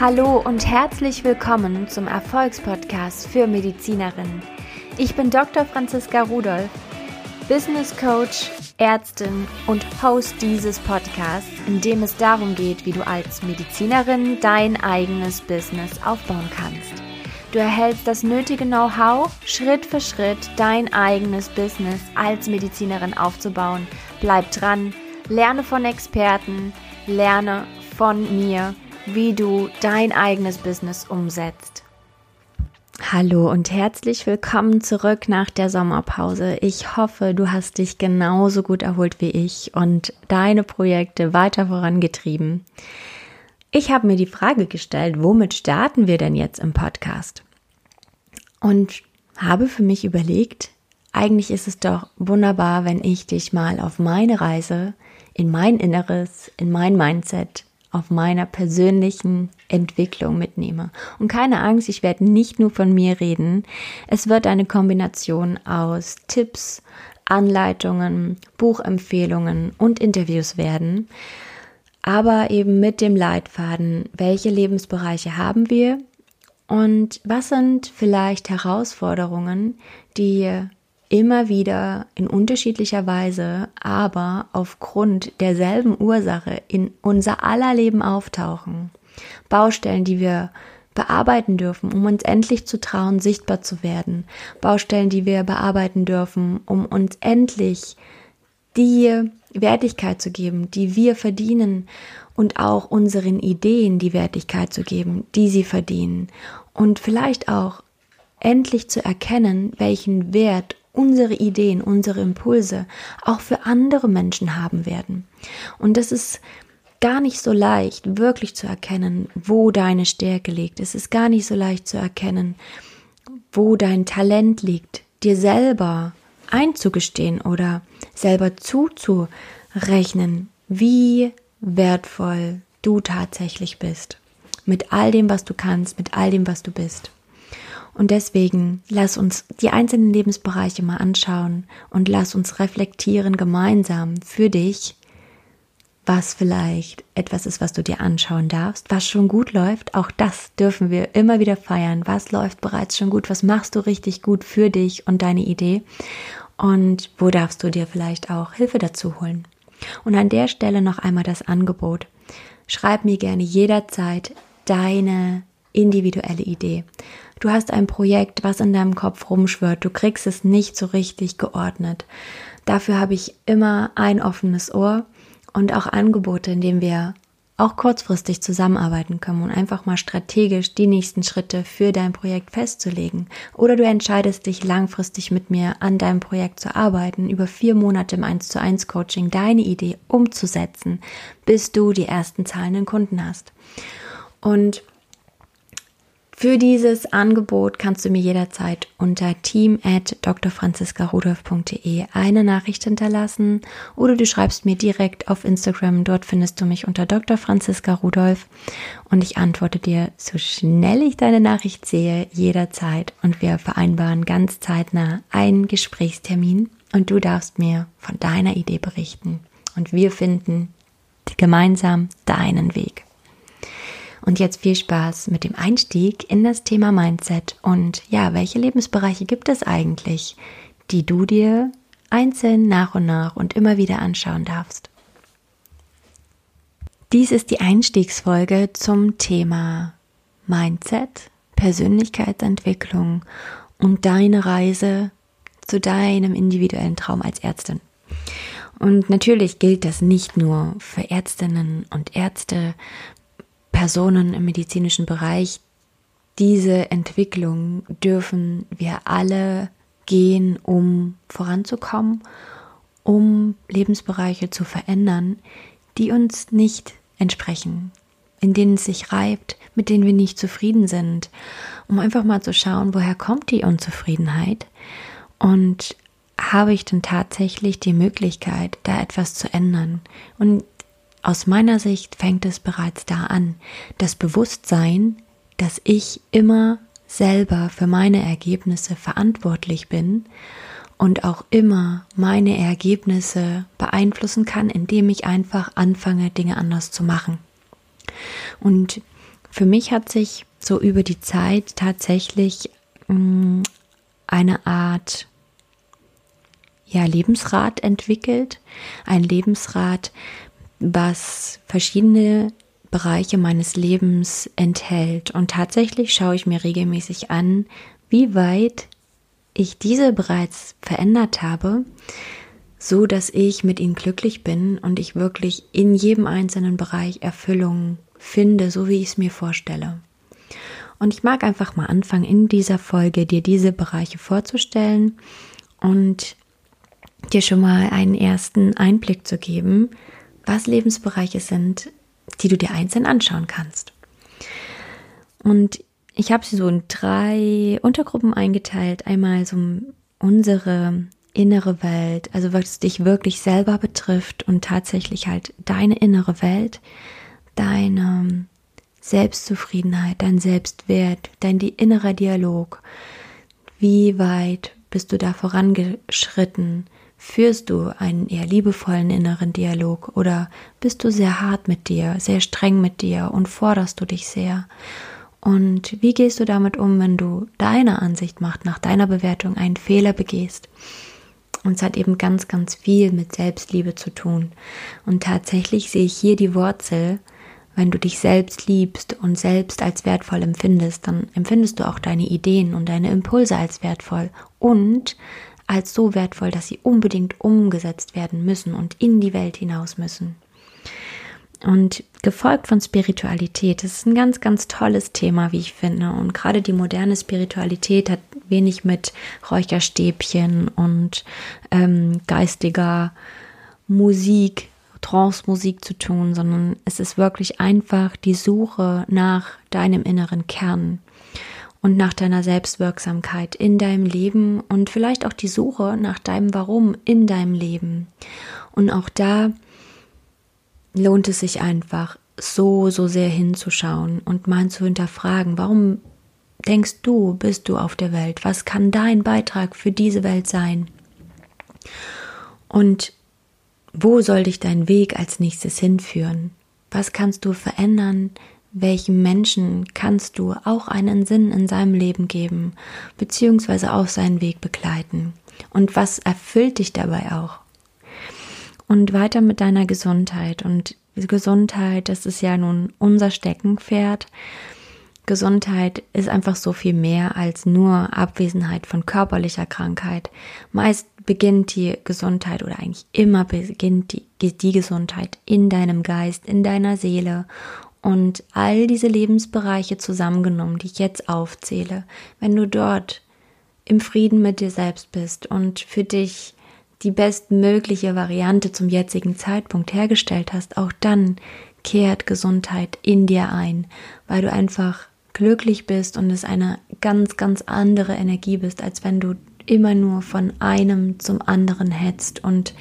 Hallo und herzlich willkommen zum Erfolgspodcast für Medizinerinnen. Ich bin Dr. Franziska Rudolph, Business Coach, Ärztin und Host dieses Podcasts, in dem es darum geht, wie du als Medizinerin dein eigenes Business aufbauen kannst. Du erhältst das nötige Know-how, Schritt für Schritt dein eigenes Business als Medizinerin aufzubauen. Bleib dran, lerne von Experten, lerne von mir, wie du dein eigenes Business umsetzt. Hallo und herzlich willkommen zurück nach der Sommerpause. Ich hoffe, du hast dich genauso gut erholt wie ich und deine Projekte weiter vorangetrieben. Ich habe mir die Frage gestellt, womit starten wir denn jetzt im Podcast? Und habe für mich überlegt, eigentlich ist es doch wunderbar, wenn ich dich mal auf meine Reise in mein Inneres, in mein Mindset, auf meiner persönlichen Entwicklung mitnehme. Und keine Angst, ich werde nicht nur von mir reden. Es wird eine Kombination aus Tipps, Anleitungen, Buchempfehlungen und Interviews werden aber eben mit dem Leitfaden, welche Lebensbereiche haben wir und was sind vielleicht Herausforderungen, die immer wieder in unterschiedlicher Weise, aber aufgrund derselben Ursache in unser aller Leben auftauchen. Baustellen, die wir bearbeiten dürfen, um uns endlich zu trauen, sichtbar zu werden. Baustellen, die wir bearbeiten dürfen, um uns endlich die Wertigkeit zu geben, die wir verdienen und auch unseren Ideen die Wertigkeit zu geben, die sie verdienen und vielleicht auch endlich zu erkennen, welchen Wert unsere Ideen, unsere Impulse auch für andere Menschen haben werden. Und das ist gar nicht so leicht, wirklich zu erkennen, wo deine Stärke liegt. Es ist gar nicht so leicht zu erkennen, wo dein Talent liegt, dir selber einzugestehen oder selber zuzurechnen, wie wertvoll du tatsächlich bist. Mit all dem, was du kannst, mit all dem, was du bist. Und deswegen lass uns die einzelnen Lebensbereiche mal anschauen und lass uns reflektieren gemeinsam für dich, was vielleicht etwas ist, was du dir anschauen darfst, was schon gut läuft. Auch das dürfen wir immer wieder feiern. Was läuft bereits schon gut? Was machst du richtig gut für dich und deine Idee? Und wo darfst du dir vielleicht auch Hilfe dazu holen? Und an der Stelle noch einmal das Angebot. Schreib mir gerne jederzeit deine individuelle Idee. Du hast ein Projekt, was in deinem Kopf rumschwirrt, du kriegst es nicht so richtig geordnet. Dafür habe ich immer ein offenes Ohr und auch Angebote, in denen wir auch kurzfristig zusammenarbeiten können und einfach mal strategisch die nächsten Schritte für dein Projekt festzulegen. Oder du entscheidest dich langfristig mit mir an deinem Projekt zu arbeiten, über vier Monate im 1 zu 1 Coaching deine Idee umzusetzen, bis du die ersten zahlenden Kunden hast. Und für dieses Angebot kannst du mir jederzeit unter team at drfranziskarudolf.de eine Nachricht hinterlassen oder du schreibst mir direkt auf Instagram. Dort findest du mich unter Dr. Franziska Rudolf und ich antworte dir so schnell ich deine Nachricht sehe, jederzeit und wir vereinbaren ganz zeitnah einen Gesprächstermin und du darfst mir von deiner Idee berichten und wir finden gemeinsam deinen Weg. Und jetzt viel Spaß mit dem Einstieg in das Thema Mindset und ja, welche Lebensbereiche gibt es eigentlich, die du dir einzeln nach und nach und immer wieder anschauen darfst. Dies ist die Einstiegsfolge zum Thema Mindset, Persönlichkeitsentwicklung und deine Reise zu deinem individuellen Traum als Ärztin. Und natürlich gilt das nicht nur für Ärztinnen und Ärzte, Personen im medizinischen Bereich, diese Entwicklung dürfen wir alle gehen, um voranzukommen, um Lebensbereiche zu verändern, die uns nicht entsprechen, in denen es sich reibt, mit denen wir nicht zufrieden sind, um einfach mal zu schauen, woher kommt die Unzufriedenheit und habe ich denn tatsächlich die Möglichkeit, da etwas zu ändern? Und aus meiner Sicht fängt es bereits da an, das Bewusstsein, dass ich immer selber für meine Ergebnisse verantwortlich bin und auch immer meine Ergebnisse beeinflussen kann, indem ich einfach anfange, Dinge anders zu machen. Und für mich hat sich so über die Zeit tatsächlich mh, mm, eine Art ja, Lebensrat entwickelt. Ein Lebensrat, was verschiedene Bereiche meines Lebens enthält. Und tatsächlich schaue ich mir regelmäßig an, wie weit ich diese bereits verändert habe, so dass ich mit ihnen glücklich bin und ich wirklich in jedem einzelnen Bereich Erfüllung finde, so wie ich es mir vorstelle. Und ich mag einfach mal anfangen, in dieser Folge dir diese Bereiche vorzustellen und dir schon mal einen ersten Einblick zu geben, was Lebensbereiche sind, die du dir einzeln anschauen kannst. Und ich habe sie so in drei Untergruppen eingeteilt. Einmal so unsere innere Welt, also was dich wirklich selber betrifft und tatsächlich halt deine innere Welt, deine Selbstzufriedenheit, dein Selbstwert, dein innerer Dialog. Wie weit bist du da vorangeschritten? Führst du einen eher liebevollen inneren Dialog oder bist du sehr hart mit dir, sehr streng mit dir und forderst du dich sehr? Und wie gehst du damit um, wenn du deiner Ansicht macht, nach deiner Bewertung einen Fehler begehst? Und es hat eben ganz, ganz viel mit Selbstliebe zu tun. Und tatsächlich sehe ich hier die Wurzel, wenn du dich selbst liebst und selbst als wertvoll empfindest, dann empfindest du auch deine Ideen und deine Impulse als wertvoll und als so wertvoll, dass sie unbedingt umgesetzt werden müssen und in die Welt hinaus müssen. Und gefolgt von Spiritualität. Das ist ein ganz, ganz tolles Thema, wie ich finde. Und gerade die moderne Spiritualität hat wenig mit Räucherstäbchen und ähm, geistiger Musik, Trance-Musik zu tun, sondern es ist wirklich einfach die Suche nach deinem inneren Kern und nach deiner Selbstwirksamkeit in deinem Leben und vielleicht auch die Suche nach deinem Warum in deinem Leben. Und auch da lohnt es sich einfach so, so sehr hinzuschauen und mal zu hinterfragen, warum denkst du, bist du auf der Welt? Was kann dein Beitrag für diese Welt sein? Und wo soll dich dein Weg als nächstes hinführen? Was kannst du verändern welchem Menschen kannst du auch einen Sinn in seinem Leben geben, beziehungsweise auf seinen Weg begleiten? Und was erfüllt dich dabei auch? Und weiter mit deiner Gesundheit. Und Gesundheit, das ist ja nun unser Steckenpferd. Gesundheit ist einfach so viel mehr als nur Abwesenheit von körperlicher Krankheit. Meist beginnt die Gesundheit oder eigentlich immer beginnt die, die Gesundheit in deinem Geist, in deiner Seele und all diese Lebensbereiche zusammengenommen, die ich jetzt aufzähle, wenn du dort im Frieden mit dir selbst bist und für dich die bestmögliche Variante zum jetzigen Zeitpunkt hergestellt hast, auch dann kehrt Gesundheit in dir ein, weil du einfach glücklich bist und es eine ganz, ganz andere Energie bist, als wenn du immer nur von einem zum anderen hetzt und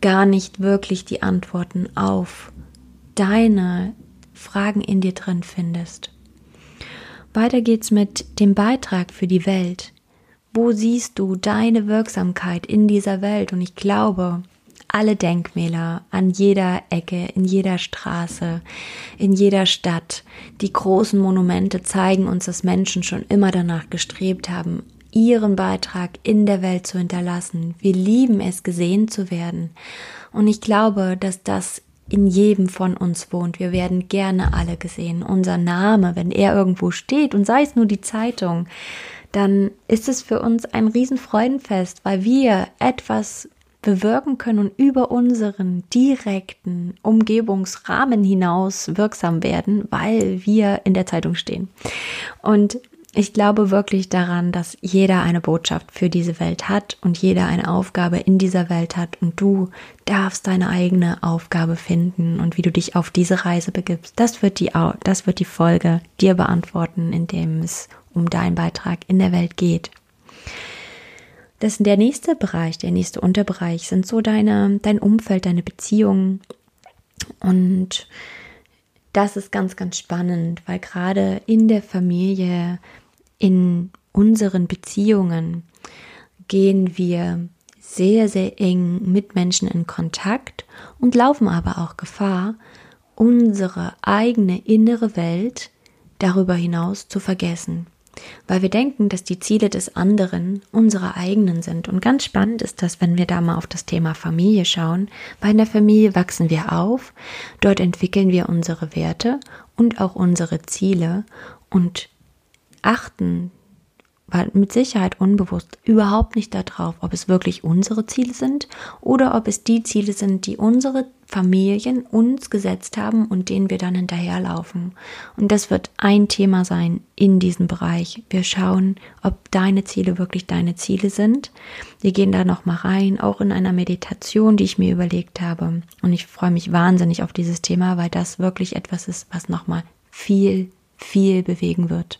gar nicht wirklich die Antworten auf deine Fragen in dir drin findest. Weiter geht's mit dem Beitrag für die Welt. Wo siehst du deine Wirksamkeit in dieser Welt? Und ich glaube, alle Denkmäler an jeder Ecke, in jeder Straße, in jeder Stadt, die großen Monumente zeigen uns, dass Menschen schon immer danach gestrebt haben, ihren Beitrag in der Welt zu hinterlassen. Wir lieben es, gesehen zu werden. Und ich glaube, dass das in jedem von uns wohnt. Wir werden gerne alle gesehen. Unser Name, wenn er irgendwo steht und sei es nur die Zeitung, dann ist es für uns ein Riesenfreudenfest, weil wir etwas bewirken können und über unseren direkten Umgebungsrahmen hinaus wirksam werden, weil wir in der Zeitung stehen. Und ich glaube wirklich daran, dass jeder eine Botschaft für diese Welt hat und jeder eine Aufgabe in dieser Welt hat und du darfst deine eigene Aufgabe finden und wie du dich auf diese Reise begibst. Das wird die, das wird die Folge dir beantworten, indem es um deinen Beitrag in der Welt geht. Das der nächste Bereich, der nächste Unterbereich sind so deine, dein Umfeld, deine Beziehungen und das ist ganz, ganz spannend, weil gerade in der Familie in unseren Beziehungen gehen wir sehr, sehr eng mit Menschen in Kontakt und laufen aber auch Gefahr, unsere eigene innere Welt darüber hinaus zu vergessen weil wir denken, dass die Ziele des anderen unsere eigenen sind. Und ganz spannend ist das, wenn wir da mal auf das Thema Familie schauen. Bei einer Familie wachsen wir auf, dort entwickeln wir unsere Werte und auch unsere Ziele und achten war mit Sicherheit unbewusst überhaupt nicht darauf, ob es wirklich unsere Ziele sind oder ob es die Ziele sind, die unsere Familien uns gesetzt haben und denen wir dann hinterherlaufen. Und das wird ein Thema sein in diesem Bereich. Wir schauen, ob deine Ziele wirklich deine Ziele sind. Wir gehen da noch mal rein, auch in einer Meditation, die ich mir überlegt habe. Und ich freue mich wahnsinnig auf dieses Thema, weil das wirklich etwas ist, was noch mal viel, viel bewegen wird.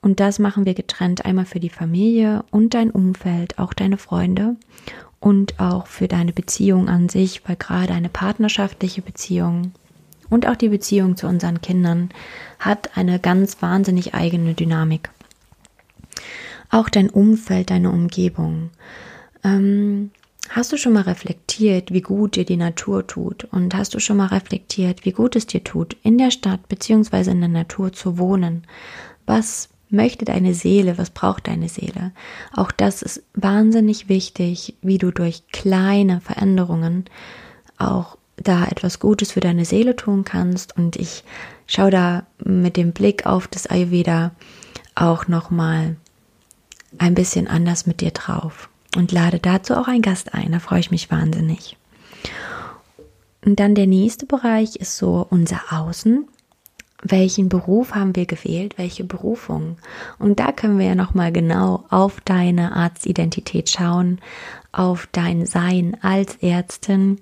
Und das machen wir getrennt einmal für die Familie und dein Umfeld, auch deine Freunde und auch für deine Beziehung an sich, weil gerade eine partnerschaftliche Beziehung und auch die Beziehung zu unseren Kindern hat eine ganz wahnsinnig eigene Dynamik. Auch dein Umfeld, deine Umgebung. Ähm, hast du schon mal reflektiert, wie gut dir die Natur tut? Und hast du schon mal reflektiert, wie gut es dir tut, in der Stadt bzw. in der Natur zu wohnen? Was möchte deine Seele, was braucht deine Seele. Auch das ist wahnsinnig wichtig, wie du durch kleine Veränderungen auch da etwas Gutes für deine Seele tun kannst. Und ich schaue da mit dem Blick auf das Ayurveda auch nochmal ein bisschen anders mit dir drauf und lade dazu auch einen Gast ein. Da freue ich mich wahnsinnig. Und dann der nächste Bereich ist so unser Außen welchen Beruf haben wir gewählt, welche Berufung. Und da können wir ja nochmal genau auf deine Arztidentität schauen, auf dein Sein als Ärztin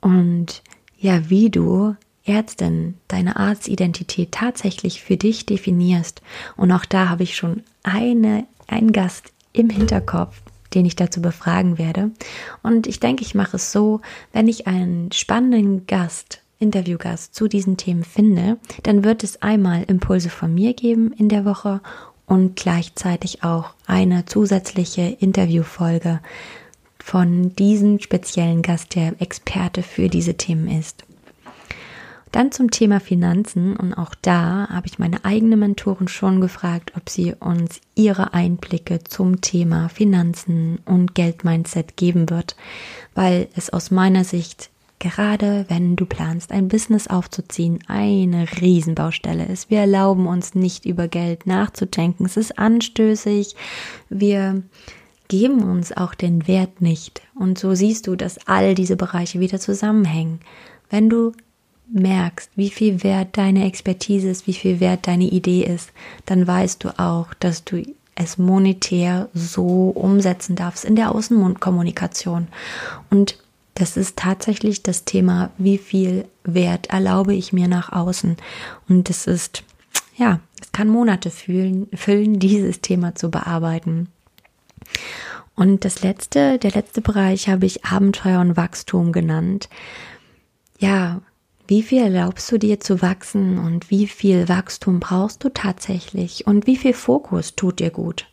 und ja, wie du Ärztin deine Arztidentität tatsächlich für dich definierst. Und auch da habe ich schon eine, einen Gast im Hinterkopf, den ich dazu befragen werde. Und ich denke, ich mache es so, wenn ich einen spannenden Gast Interviewgast zu diesen Themen finde, dann wird es einmal Impulse von mir geben in der Woche und gleichzeitig auch eine zusätzliche Interviewfolge von diesem speziellen Gast, der Experte für diese Themen ist. Dann zum Thema Finanzen und auch da habe ich meine eigene Mentoren schon gefragt, ob sie uns ihre Einblicke zum Thema Finanzen und Geldmindset geben wird, weil es aus meiner Sicht gerade wenn du planst, ein Business aufzuziehen, eine Riesenbaustelle ist. Wir erlauben uns nicht über Geld nachzudenken. Es ist anstößig. Wir geben uns auch den Wert nicht. Und so siehst du, dass all diese Bereiche wieder zusammenhängen. Wenn du merkst, wie viel wert deine Expertise ist, wie viel wert deine Idee ist, dann weißt du auch, dass du es monetär so umsetzen darfst in der Außenkommunikation. Und das ist tatsächlich das Thema, wie viel Wert erlaube ich mir nach außen. Und es ist, ja, es kann Monate füllen, füllen, dieses Thema zu bearbeiten. Und das letzte, der letzte Bereich habe ich Abenteuer und Wachstum genannt. Ja, wie viel erlaubst du dir zu wachsen und wie viel Wachstum brauchst du tatsächlich und wie viel Fokus tut dir gut?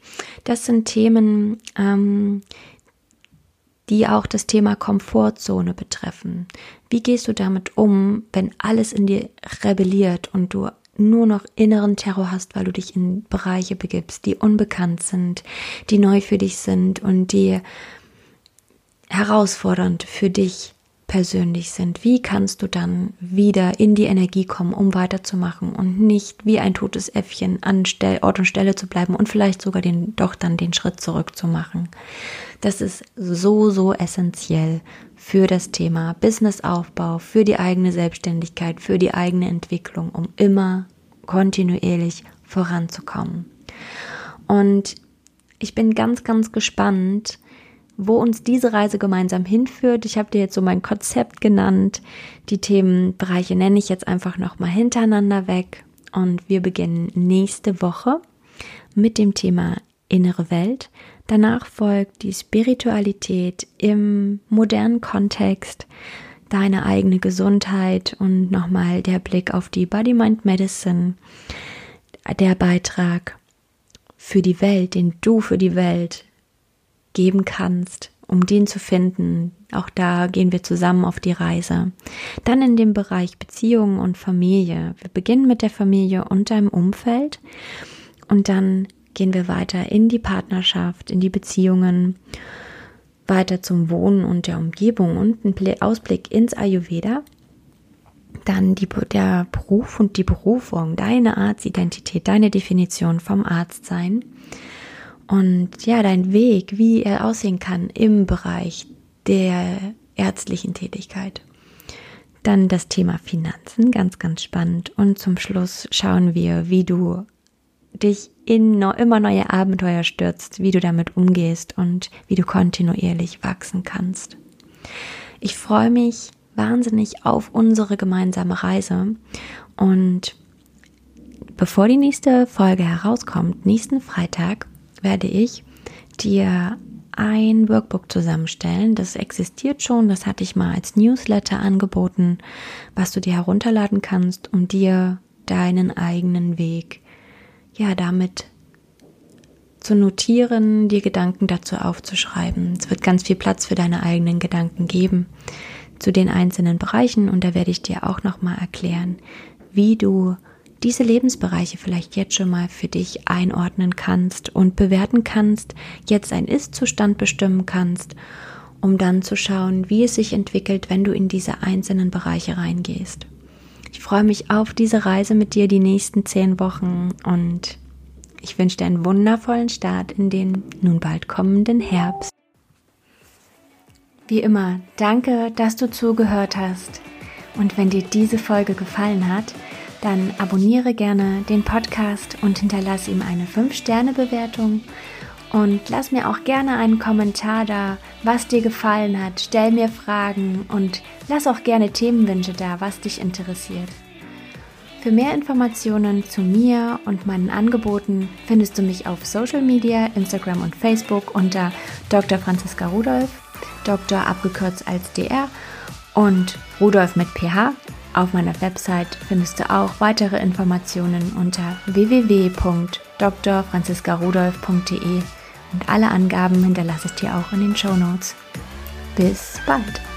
Das sind Themen, ähm, die auch das Thema Komfortzone betreffen. Wie gehst du damit um, wenn alles in dir rebelliert und du nur noch inneren Terror hast, weil du dich in Bereiche begibst, die unbekannt sind, die neu für dich sind und die herausfordernd für dich persönlich sind. Wie kannst du dann wieder in die Energie kommen, um weiterzumachen und nicht wie ein totes Äffchen an Ort und Stelle zu bleiben und vielleicht sogar den, doch dann den Schritt zurück zu machen? Das ist so, so essentiell für das Thema Businessaufbau, für die eigene Selbstständigkeit, für die eigene Entwicklung, um immer kontinuierlich voranzukommen. Und ich bin ganz, ganz gespannt, wo uns diese Reise gemeinsam hinführt. Ich habe dir jetzt so mein Konzept genannt. Die Themenbereiche nenne ich jetzt einfach nochmal hintereinander weg. Und wir beginnen nächste Woche mit dem Thema innere Welt. Danach folgt die Spiritualität im modernen Kontext, deine eigene Gesundheit und nochmal der Blick auf die Body Mind Medicine, der Beitrag für die Welt, den du für die Welt geben kannst, um den zu finden. Auch da gehen wir zusammen auf die Reise. Dann in dem Bereich Beziehungen und Familie. Wir beginnen mit der Familie und deinem Umfeld und dann gehen wir weiter in die Partnerschaft, in die Beziehungen, weiter zum Wohnen und der Umgebung und ein Ausblick ins Ayurveda. Dann die, der Beruf und die Berufung, deine Arztidentität, deine Definition vom Arztsein und ja, dein Weg, wie er aussehen kann im Bereich der ärztlichen Tätigkeit. Dann das Thema Finanzen, ganz, ganz spannend. Und zum Schluss schauen wir, wie du dich in immer neue Abenteuer stürzt, wie du damit umgehst und wie du kontinuierlich wachsen kannst. Ich freue mich wahnsinnig auf unsere gemeinsame Reise und bevor die nächste Folge herauskommt, nächsten Freitag, werde ich dir ein Workbook zusammenstellen. Das existiert schon, das hatte ich mal als Newsletter angeboten, was du dir herunterladen kannst, um dir deinen eigenen Weg ja damit zu notieren, dir Gedanken dazu aufzuschreiben. Es wird ganz viel Platz für deine eigenen Gedanken geben zu den einzelnen Bereichen und da werde ich dir auch noch mal erklären, wie du diese Lebensbereiche vielleicht jetzt schon mal für dich einordnen kannst und bewerten kannst, jetzt ein Ist-Zustand bestimmen kannst, um dann zu schauen, wie es sich entwickelt, wenn du in diese einzelnen Bereiche reingehst. Ich freue mich auf diese Reise mit dir die nächsten zehn Wochen und ich wünsche dir einen wundervollen Start in den nun bald kommenden Herbst. Wie immer, danke, dass du zugehört hast. Und wenn dir diese Folge gefallen hat, dann abonniere gerne den Podcast und hinterlasse ihm eine 5-Sterne-Bewertung. Und lass mir auch gerne einen Kommentar da, was dir gefallen hat. Stell mir Fragen und lass auch gerne Themenwünsche da, was dich interessiert. Für mehr Informationen zu mir und meinen Angeboten findest du mich auf Social Media, Instagram und Facebook unter Dr. Franziska Rudolf, Dr. abgekürzt als DR und Rudolf mit PH auf meiner Website findest du auch weitere Informationen unter www.drfranziskarudolf.de und alle Angaben hinterlasse ich dir auch in den Show Notes. Bis bald!